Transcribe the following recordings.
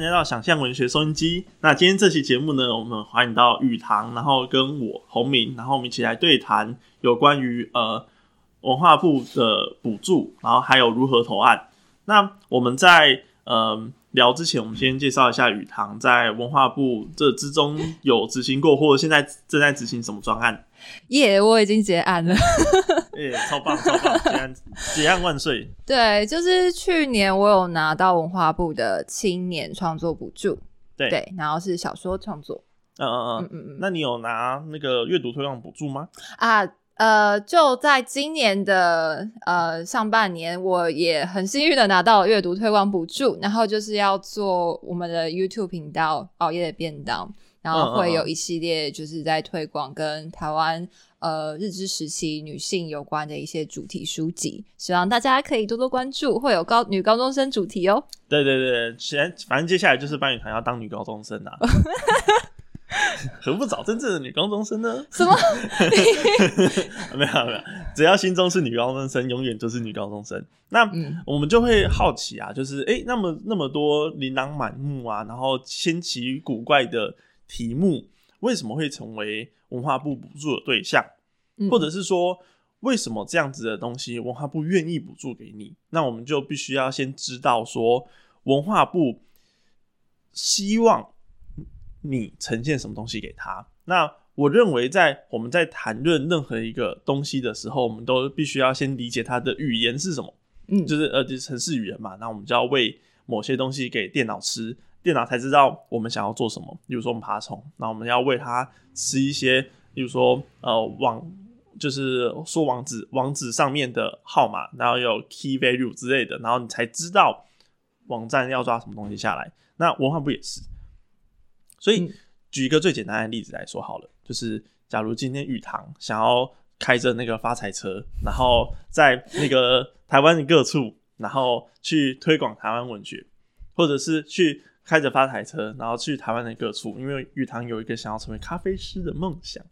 迎来到想象文学收音机。那今天这期节目呢，我们欢迎到雨堂，然后跟我洪明，然后我们一起来对谈有关于呃文化部的补助，然后还有如何投案。那我们在呃聊之前，我们先介绍一下雨堂在文化部这之中有执行过，或者现在正在执行什么专案。耶！我已经结案了，耶，超棒超棒！结案结案万岁！对，就是去年我有拿到文化部的青年创作补助，对对，然后是小说创作，嗯嗯嗯嗯嗯那你有拿那个阅读推广补助吗？啊。呃，就在今年的呃上半年，我也很幸运的拿到了阅读推广补助，然后就是要做我们的 YouTube 频道熬夜的便当，然后会有一系列就是在推广跟台湾呃日治时期女性有关的一些主题书籍，希望大家可以多多关注，会有高女高中生主题哦。对对对，先反正接下来就是班语团要当女高中生啊。何不找真正的女高中生呢？什么？没有没有，只要心中是女高中生，永远就是女高中生。那我们就会好奇啊，就是哎，那么那么多琳琅满目啊，然后千奇古怪的题目，为什么会成为文化部补助的对象？或者是说，为什么这样子的东西文化部愿意补助给你？那我们就必须要先知道说，文化部希望。你呈现什么东西给他？那我认为，在我们在谈论任何一个东西的时候，我们都必须要先理解它的语言是什么。嗯，就是呃，就是城市语言嘛。那我们就要喂某些东西给电脑吃，电脑才知道我们想要做什么。比如说我们爬虫，那我们要喂它吃一些，比如说呃网，就是说网址网址上面的号码，然后有 key value 之类的，然后你才知道网站要抓什么东西下来。那文化部也是。所以，举一个最简单的例子来说好了，就是假如今天雨堂想要开着那个发财车，然后在那个台湾的各处，然后去推广台湾文学，或者是去开着发财车，然后去台湾的各处，因为雨堂有一个想要成为咖啡师的梦想，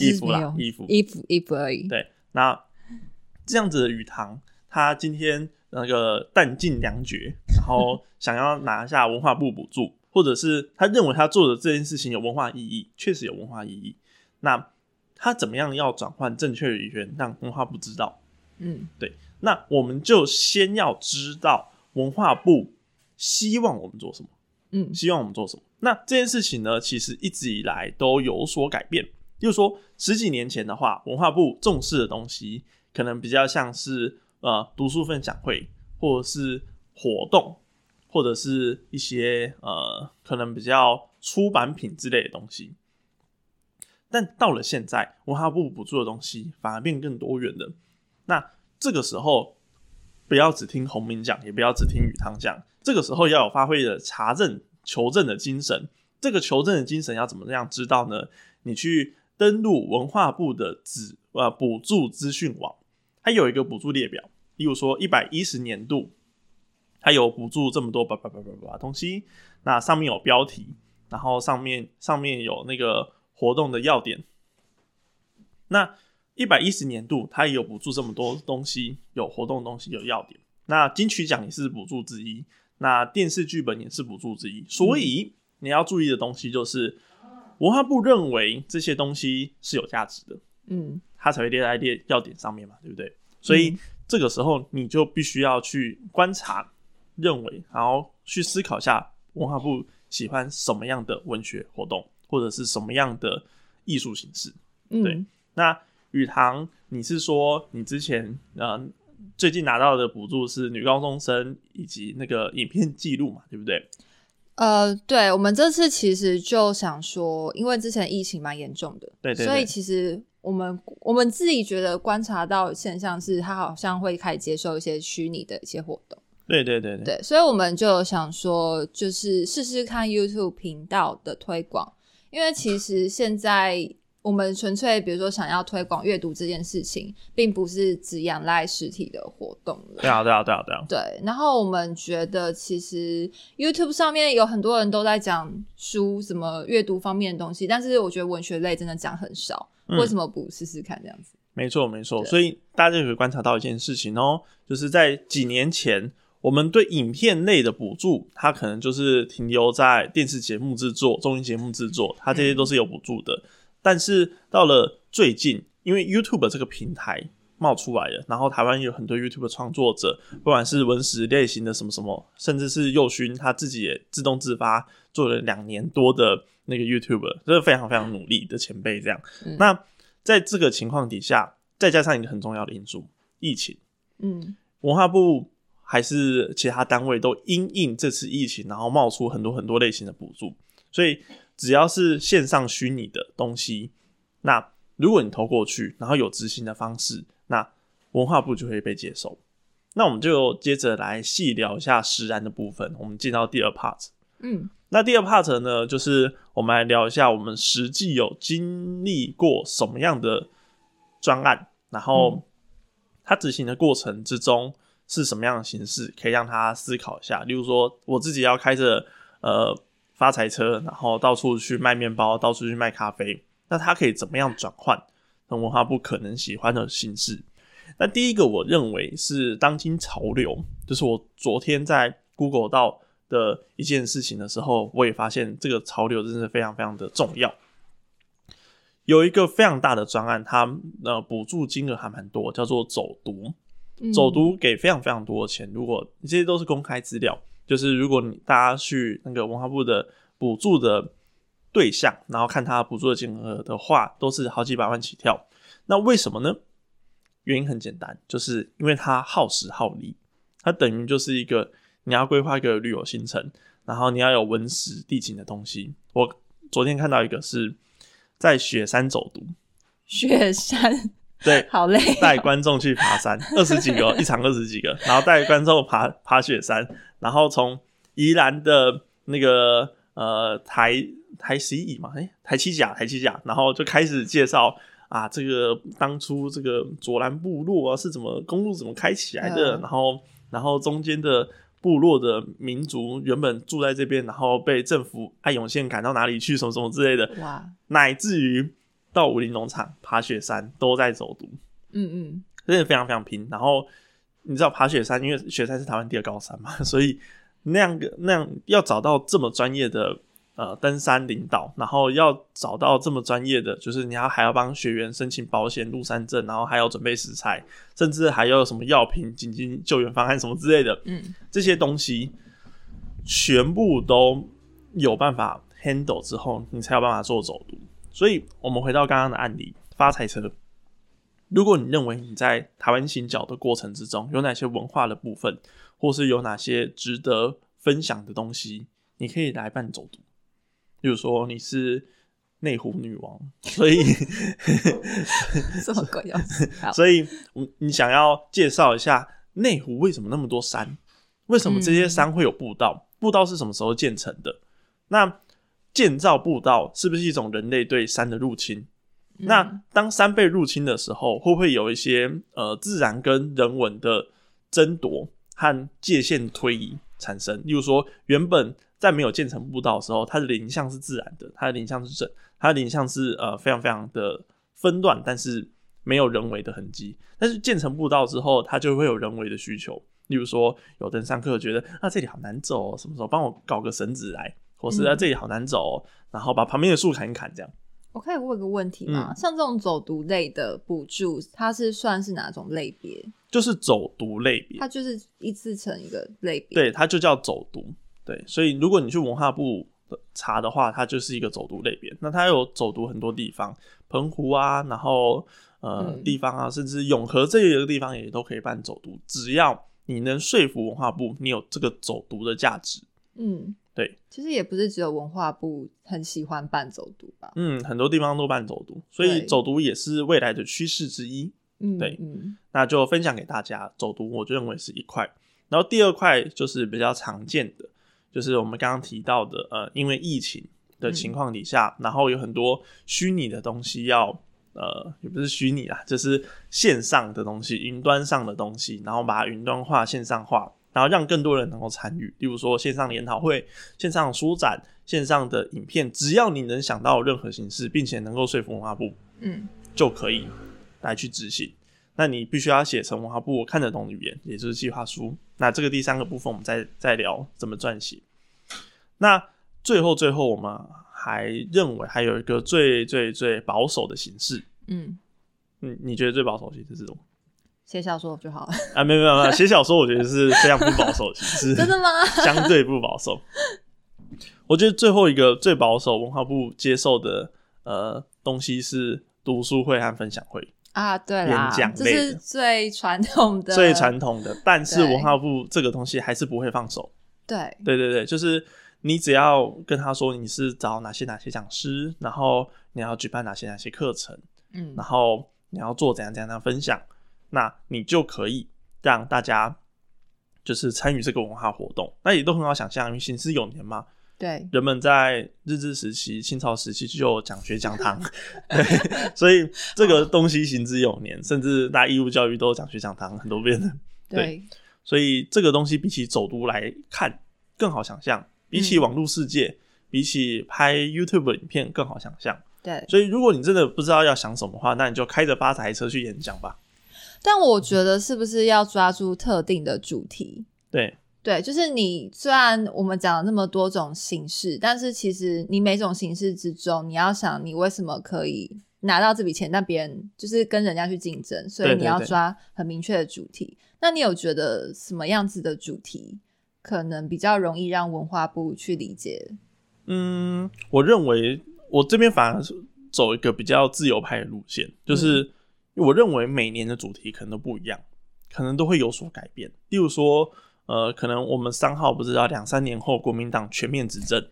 衣服啦，衣服，衣服，衣服而已。对，那这样子的雨堂，他今天那个弹尽粮绝，然后想要拿下文化部补助。或者是他认为他做的这件事情有文化意义，确实有文化意义。那他怎么样要转换正确的语言，让文化部知道？嗯，对。那我们就先要知道文化部希望我们做什么。嗯，希望我们做什么？那这件事情呢，其实一直以来都有所改变。就是说，十几年前的话，文化部重视的东西，可能比较像是呃读书分享会，或者是活动。或者是一些呃，可能比较出版品之类的东西，但到了现在，文化部补助的东西反而变更多元了。那这个时候，不要只听洪明讲，也不要只听宇堂讲，这个时候要有发挥的查证、求证的精神。这个求证的精神要怎么样知道呢？你去登录文化部的资呃补助资讯网，它有一个补助列表，例如说一百一十年度。它有补助这么多叭叭叭叭叭东西，那上面有标题，然后上面上面有那个活动的要点。那一百一十年度它也有补助这么多东西，有活动东西有要点。那金曲奖也是补助之一，那电视剧本也是补助之一。所以你要注意的东西就是，文化部认为这些东西是有价值的，嗯，它才会列在列要点上面嘛，对不对？所以这个时候你就必须要去观察。认为，然后去思考一下文化部喜欢什么样的文学活动，或者是什么样的艺术形式。对，那雨堂，你是说你之前呃最近拿到的补助是女高中生以及那个影片记录嘛，对不对？呃，对，我们这次其实就想说，因为之前疫情蛮严重的，对对，所以其实我们我们自己觉得观察到现象是，他好像会开始接受一些虚拟的一些活动。对对对对，所以我们就想说，就是试试看 YouTube 频道的推广，因为其实现在我们纯粹比如说想要推广阅读这件事情，并不是只仰赖实体的活动了。对啊，对啊，对啊，对啊。对，然后我们觉得其实 YouTube 上面有很多人都在讲书，什么阅读方面的东西，但是我觉得文学类真的讲很少，为什么不试试看这样子？没错，没错。所以大家就可以观察到一件事情哦，就是在几年前。我们对影片类的补助，它可能就是停留在电视节目制作、综艺节目制作，它这些都是有补助的。但是到了最近，因为 YouTube 这个平台冒出来了，然后台湾有很多 YouTube 创作者，不管是文史类型的什么什么，甚至是佑勋他自己也自动自发做了两年多的那个 YouTube，这是非常非常努力的前辈。这样，那在这个情况底下，再加上一个很重要的因素，疫情，嗯，文化部。还是其他单位都因应这次疫情，然后冒出很多很多类型的补助，所以只要是线上虚拟的东西，那如果你投过去，然后有执行的方式，那文化部就会被接受。那我们就接着来细聊一下实然的部分。我们进到第二 part，嗯，那第二 part 呢，就是我们来聊一下我们实际有经历过什么样的专案，然后它执行的过程之中。是什么样的形式可以让他思考一下？例如说，我自己要开着呃发财车，然后到处去卖面包，到处去卖咖啡，那他可以怎么样转换成文化部可能喜欢的形式？那第一个，我认为是当今潮流，就是我昨天在 Google 到的一件事情的时候，我也发现这个潮流真的是非常非常的重要。有一个非常大的专案，它呃补助金额还蛮多，叫做走读。走读给非常非常多的钱，如果这些都是公开资料，就是如果你大家去那个文化部的补助的对象，然后看他补助的金额的话，都是好几百万起跳。那为什么呢？原因很简单，就是因为它耗时耗力，它等于就是一个你要规划一个旅游行程，然后你要有文史地景的东西。我昨天看到一个是在雪山走读，雪山。对，好累。带观众去爬山，二十几个，一场二十几个，然后带观众爬爬雪山，然后从宜兰的那个呃台台十乙嘛，哎台七甲台七甲，然后就开始介绍啊，这个当初这个卓兰部落啊是怎么公路怎么开起来的，然后然后中间的部落的民族原本住在这边，然后被政府爱涌现赶到哪里去，什么什么之类的，哇，乃至于。到武林农场爬雪山都在走读，嗯嗯，真的非常非常拼。然后你知道爬雪山，因为雪山是台湾第二高山嘛，所以那样个那样要找到这么专业的呃登山领导，然后要找到这么专业的，就是你要还要帮学员申请保险、入山证，然后还要准备食材，甚至还要什么药品、紧急救援方案什么之类的，嗯，这些东西全部都有办法 handle 之后，你才有办法做走读。所以，我们回到刚刚的案例，发财车。如果你认为你在台湾行脚的过程之中有哪些文化的部分，或是有哪些值得分享的东西，你可以来办走读。比如说，你是内湖女王，所以 这么贵要 所以，我你想要介绍一下内湖为什么那么多山？为什么这些山会有步道？步道是什么时候建成的？那？建造步道是不是一种人类对山的入侵？那当山被入侵的时候，会不会有一些呃自然跟人文的争夺和界限推移产生？例如说，原本在没有建成步道的时候，它的林相是自然的，它的林相是正，它的林相是呃非常非常的分段，但是没有人为的痕迹。但是建成步道之后，它就会有人为的需求。例如说，有的人上课觉得啊这里好难走，哦什么时候帮我搞个绳子来？我是在这里好难走，然后把旁边的树砍一砍，这样。我可以问个问题吗？像这种走读类的补助，它是算是哪种类别？就是走读类别，它就是一次成一个类别。对，它就叫走读。对，所以如果你去文化部查的话，它就是一个走读类别。那它有走读很多地方，澎湖啊，然后呃地方啊，甚至永和这一个地方也都可以办走读，只要你能说服文化部，你有这个走读的价值。嗯。对，其实也不是只有文化部很喜欢办走读吧？嗯，很多地方都办走读，所以走读也是未来的趋势之一。嗯，对，那就分享给大家。走读，我就认为是一块，然后第二块就是比较常见的，就是我们刚刚提到的，呃，因为疫情的情况底下，然后有很多虚拟的东西要，呃，也不是虚拟啦，就是线上的东西，云端上的东西，然后把它云端化、线上化。然后让更多人能够参与，例如说线上研讨会、线上书展、线上的影片，只要你能想到任何形式，并且能够说服文化部，嗯，就可以来去执行。那你必须要写成文化部我看得懂的语言，也就是计划书。那这个第三个部分，我们再再聊怎么撰写。那最后最后，我们还认为还有一个最最最保守的形式。嗯，你，你觉得最保守的形式是什么？写小说就好了。啊，没有没有没有，写小说我觉得是非常不保守其实，真的吗？相对不保守。我觉得最后一个最保守文化部接受的呃东西是读书会和分享会，啊，对啦演，讲这类是最传统的，最传统的。但是文化部这个东西还是不会放手。对，对对对，就是你只要跟他说你是找哪些哪些讲师，然后你要举办哪些哪些课程，嗯然后你要做怎样怎样的分享，那你就可以让大家就是参与这个文化活动。那也都很好想象，因为行之有年嘛，对，人们在日治时期、清朝时期就有讲学讲堂，对，所以这个东西行之有年，甚至大家义务教育都有讲学讲堂很多遍的。对，所以这个东西比起走读来看更好想象，比起嗯网络世界，比起拍 YouTube 的影片更好想象。对。所以如果你真的不知道要想什么话，那你就开着发财车去演讲吧。但我觉得是不是要抓住特定的主题？对，对，就是你虽然我们讲了那么多种形式，但是其实你每种形式之中，你要想你为什么可以拿到这笔钱，那别人就是跟人家去竞争，所以你要抓很明确的主题。那你有觉得什么样子的主题可能比较容易让文化部去理解？嗯，我认为我这边反而是走一个比较自由派的路线，就是我认为每年的主题可能都不一样，可能都会有所改变。例如说，呃，可能我们三号不知道两三年后国民党全面执政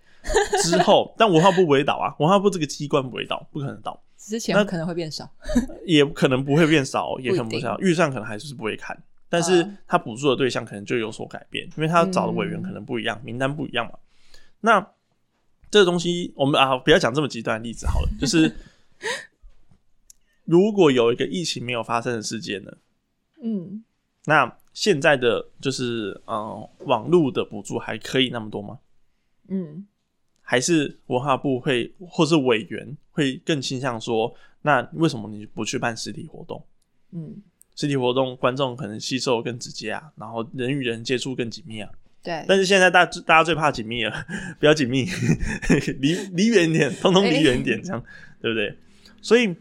之后，但文化部不会倒啊，文化部这个机关不会倒，不可能倒，那之前可能会变少，也可能不会变少，也可能不不一定少，预算可能还是不会看。但是嗯他补助的对象可能就有所改变，因为他找的委员可能不一样，名单不一样嘛。那这个东西，我们啊，不要讲这么极端的例子好了，就是如果有一个疫情没有发生的事件呢，嗯，那现在的就是呃网络的补助还可以那么多吗？嗯，还是文化部会或是委员会更倾向说，那为什么你不去办实体活动？嗯，实体活动观众可能吸收更直接啊，然后人与人接触更紧密啊。对，但是现在大大家最怕紧密了，不要紧密，离离远一点，通通离远一点，这样对不对？所以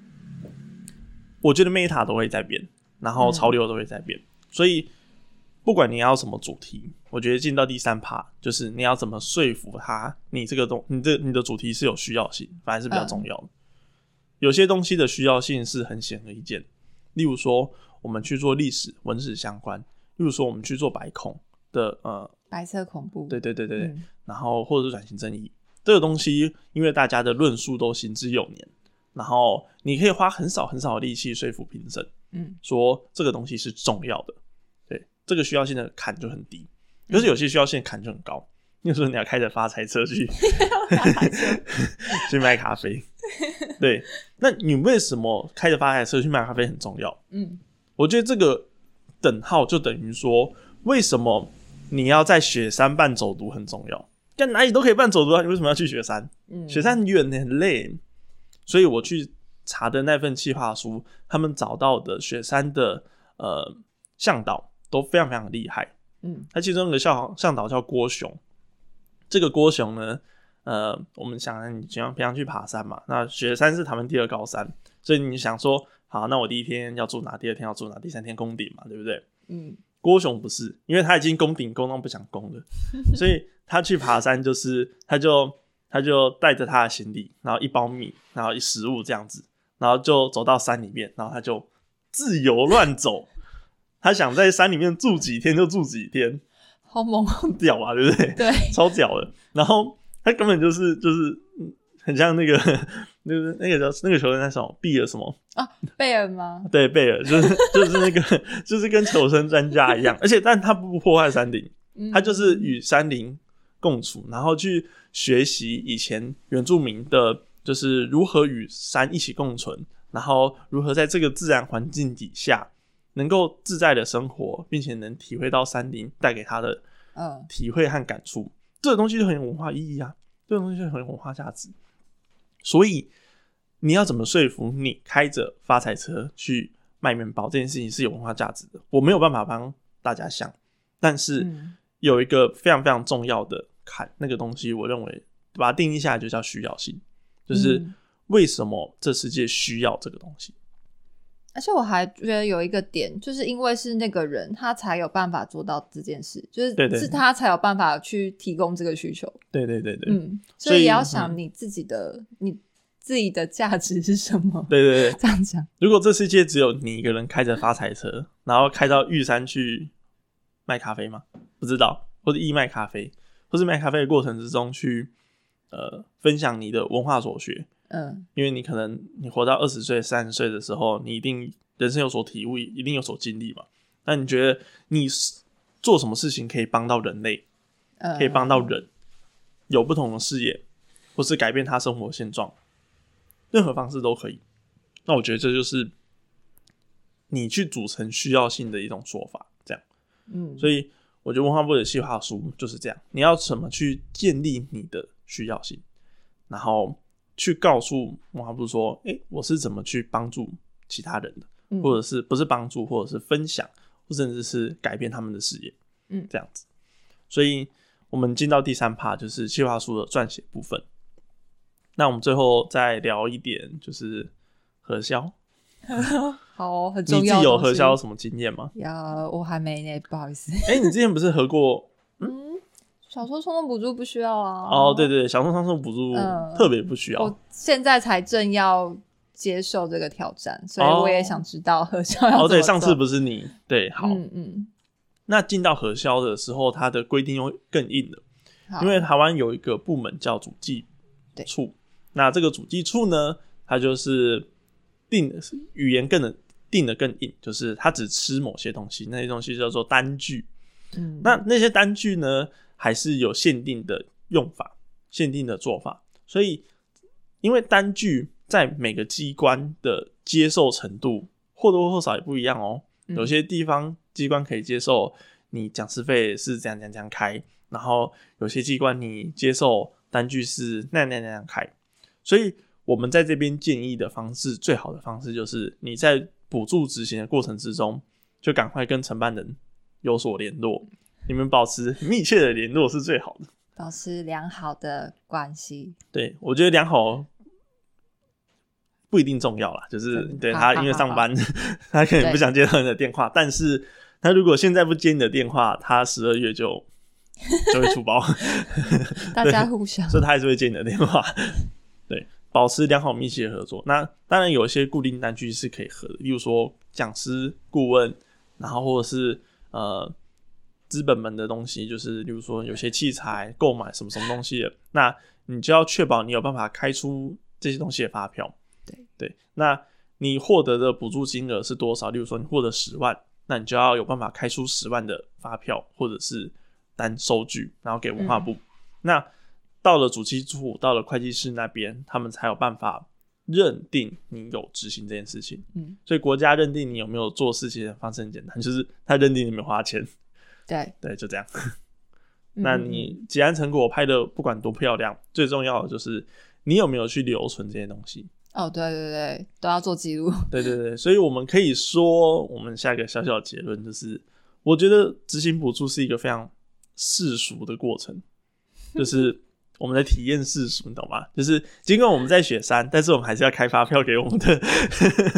我觉得 Meta 都会在变，然后潮流都会在变，所以不管你要什么主题，我觉得进到第三趴，就是你要怎么说服他，你这个东，你这你的主题是有需要性，反而是比较重要的。有些东西的需要性是很显而易见，例如说我们去做历史、文史相关，例如说我们去做白孔的呃白色恐怖，对对对对对，嗯。然后或者是转型正义这个东西，因为大家的论述都行之有年，然后你可以花很少很少的力气说服评审，嗯，说这个东西是重要的，对，这个需要性的坎就很低，可是有些需要性的坎就很高。例如说你要开着发财车去 去卖咖啡，对，那你为什么开着发财车去卖咖啡很重要？嗯，我觉得这个等号就等于说，为什么你要在雪山办走读很重要？在哪里都可以办走读啊，你为什么要去雪山？嗯，雪山很远很累，所以我去查的那份企划书，他们找到的雪山的呃向导都非常非常厉害。嗯他其中一个向向导叫郭雄，这个郭雄呢，呃，我们想你平常平常去爬山嘛，那雪山是他们第二高山，所以你想说，好，那我第一天要住哪，第二天要住哪，第三天攻顶嘛，对不对？嗯郭雄不是，因为他已经攻顶攻到不想攻了，所以他去爬山就是他就他就带着他的行李，然后一包米，然后一食物这样子，然后就走到山里面，然后他就自由乱走，他想在山里面住几天就住几天，好猛，好屌啊，对不对？对，超屌的。然后他根本就是就是嗯很像那个那个那个叫那个球员那什么比尔什么啊贝尔吗？对贝尔，就是就是那个就是跟求生专家一样，而且但他不破坏山林，嗯他就是与山林共处，然后去学习以前原住民的，就是如何与山一起共存，然后如何在这个自然环境底下能够自在的生活，并且能体会到山林带给他的嗯。体会和感触，这个东西就很有文化意义啊，这个东西就很有文化价值。所以你要怎么说服你开着发财车去卖面包这件事情是有文化价值的，我没有办法帮大家想，但是嗯。有一个非常非常重要的坎，那个东西我认为把它定义下来就叫需要性，就是嗯为什么这世界需要这个东西。而且我还觉得有一个点，就是因为是那个人，他才有办法做到这件事，就是是他才有办法去提供这个需求。对对对对，嗯，所以也要想嗯你自己的、你自己的价值是什么。对对对。这样讲，如果这世界只有你一个人开着发财车，然后开到玉山去卖咖啡吗？不知道，或者义卖咖啡，或是卖咖啡的过程之中去呃分享你的文化所学，嗯因为你可能你活到二十岁、三十岁的时候，你一定人生有所体悟，一定有所经历嘛。那你觉得你是做什么事情可以帮到人类，嗯，可以帮到人有不同的视野，或是改变他生活现状，任何方式都可以。那我觉得这就是你去组成需要性的一种说法，这样。嗯，所以我觉得文化部的计划书就是这样，你要怎么去建立你的需要性，然后去告诉文化部说，诶、我是怎么去帮助其他人的，嗯或者是不是帮助，或者是分享，或甚至是改变他们的视野，嗯这样子。所以我们进到第三趴，就是计划书的撰写部分。那我们最后再聊一点，就是核销。好哦很你自己。有核销有什么经验吗？呀，我还没呢，不好意思。哎、你之前不是核过嗯，小说冲动补助不需要啊。哦，对对，对小众商送补助嗯特别不需要。我现在才正要接受这个挑战，所以哦我也想知道核销要哦，对，上次不是你对，好，嗯嗯，那进到核销的时候，它的规定又更硬了，因为台湾有一个部门叫主计对处，那这个主计处呢，它就是定语言更的定的更硬，就是他只吃某些东西，那些东西叫做单据。嗯那那些单据呢，还是有限定的用法、限定的做法，所以因为单据在每个机关的接受程度或多或少也不一样哦。嗯有些地方机关可以接受你讲师费是这样这样这样开，然后有些机关你接受单据是那样那样那样开，所以我们在这边建议的方式，最好的方式就是你在补助执行的过程之中，就赶快跟承办人有所联络，你们保持密切的联络是最好的。保持良好的关系。对我觉得良好不一定重要啦，就是嗯对他因为上班，他可能不想接到你的电话，但是他如果现在不接你的电话，他十二月就 就会出包，大家互相所以他还是会接你的电话。对，保持良好密切的合作。那当然有一些固定单据是可以合的，例如说讲师、顾问，然后或者是呃资本们的东西，就是例如说有些器材购买什么什么东西的，那你就要确保你有办法开出这些东西的发票。对对，那你获得的补助金额是多少？例如说你获得十万，那你就要有办法开出十万的发票或者是单收据，然后给文化部。那到了主计处，到了会计师那边，他们才有办法认定你有执行这件事情。嗯，所以国家认定你有没有做事情的方式很简单，就是他认定你没有花钱，对。对，就这样。嗯那你结案成果拍的不管多漂亮，最重要的就是你有没有去留存这些东西。哦，对对对，都要做记录。对对对，所以我们可以说，我们下一个小小的结论就是，我觉得执行补助是一个非常世俗的过程，就是我们的体验世俗，你懂吗？就是尽管我们在雪山，但是我们还是要开发票给我们的。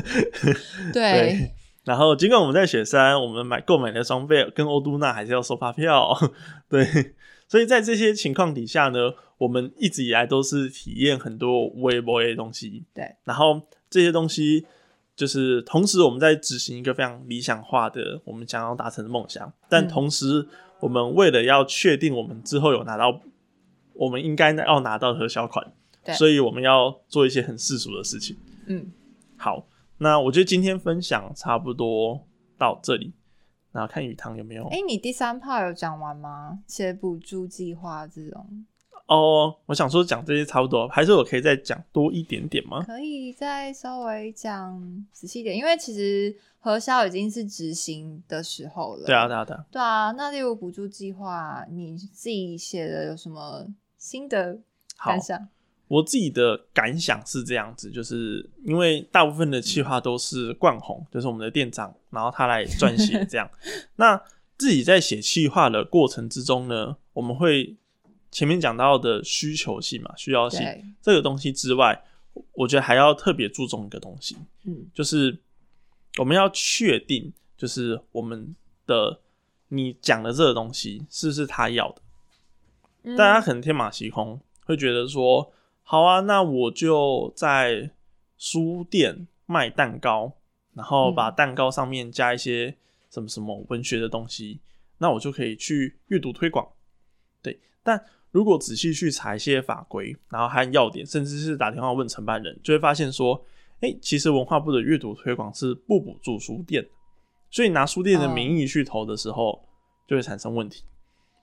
对，然后尽管我们在雪山，我们买购买的装备跟欧都纳还是要收发票，对。所以在这些情况底下呢，我们一直以来都是体验很多微博的东西，对，然后这些东西就是同时我们在执行一个非常理想化的我们想要达成的梦想，但嗯同时我们为了要确定我们之后有拿到我们应该要拿到核销款，所以我们要做一些很世俗的事情。嗯，好，那我觉得今天分享差不多到这里，那看雨堂有没有？哎，你第三 part 有讲完吗？写补助计划这种，哦，我想说讲这些差不多，还是我可以再讲多一点点吗？可以再稍微讲仔细一点，因为其实核销已经是执行的时候了。对啊，对啊，对啊。对啊，那例如补助计划，你自己写的有什么新的好感想？我自己的感想是这样子，就是因为大部分的企划都是冠宏，就是我们的店长，然后他来撰写这样。那自己在写企划的过程之中呢，我们会前面讲到的需求性嘛，需要性，这个东西之外，我觉得还要特别注重一个东西，嗯，就是我们要确定，就是我们的你讲的这个东西是不是他要的。嗯大家可能天马行空，会觉得说，好啊，那我就在书店卖蛋糕，然后把嗯蛋糕上面加一些什么什么文学的东西，那我就可以去阅读推广。对，但如果仔细去查一些法规，然后和要点，甚至是打电话问承办人，就会发现说，哎、其实文化部的阅读推广是不补助书店的，所以拿书店的哦名义去投的时候，就会产生问题。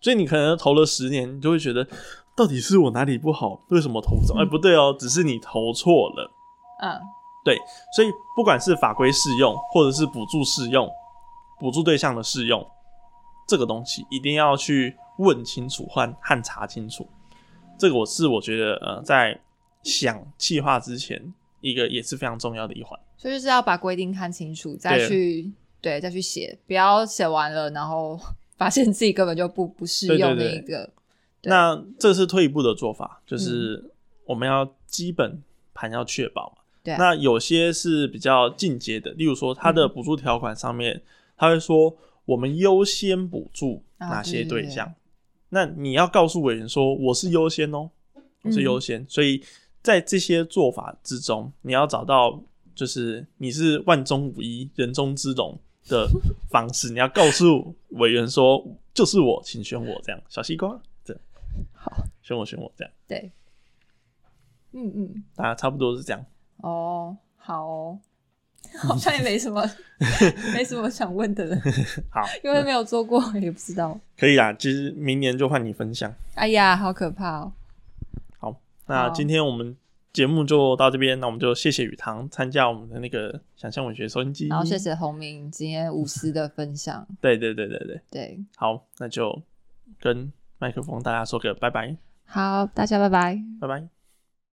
所以你可能投了十年，你就会觉得，到底是我哪里不好？为什么投不中？哎、不对哦，只是你投错了。嗯，对，所以不管是法规适用，或者是补助适用，补助对象的适用，这个东西一定要去问清楚和和查清楚。这个我是我觉得呃，在想计划之前，一个也是非常重要的一环。所以就是要把规定看清楚，再对去对再去写，不要写完了然后发现自己根本就不不适用那一个。对那这是退一步的做法，就是我们要基本盘要确保嘛。对啊那有些是比较进阶的，例如说它的补助条款上面，他会说我们优先补助啊哪些对对对象。那你要告诉委员说我是优先哦，我是嗯优先。所以在这些做法之中，你要找到就是你是万中无一、人中之龙的方式，你要告诉委员说就是我，请选我这样。小西瓜，这样好，选我选我这样，对，嗯嗯，大家差不多是这样。哦，好哦，好像也没什么 没什么想问的了，好，因为没有做过，也不知道。可以啊，其实明年就换你分享。哎呀，好可怕哦！好，那今天我们节目就到这边，那我们就谢谢雨堂参加我们的那个想象文学收音机，然后谢。谢洪明今天无私的分享，对对对对对，对，好，那就跟麦克风大家说个拜拜，好，大家拜拜。拜拜。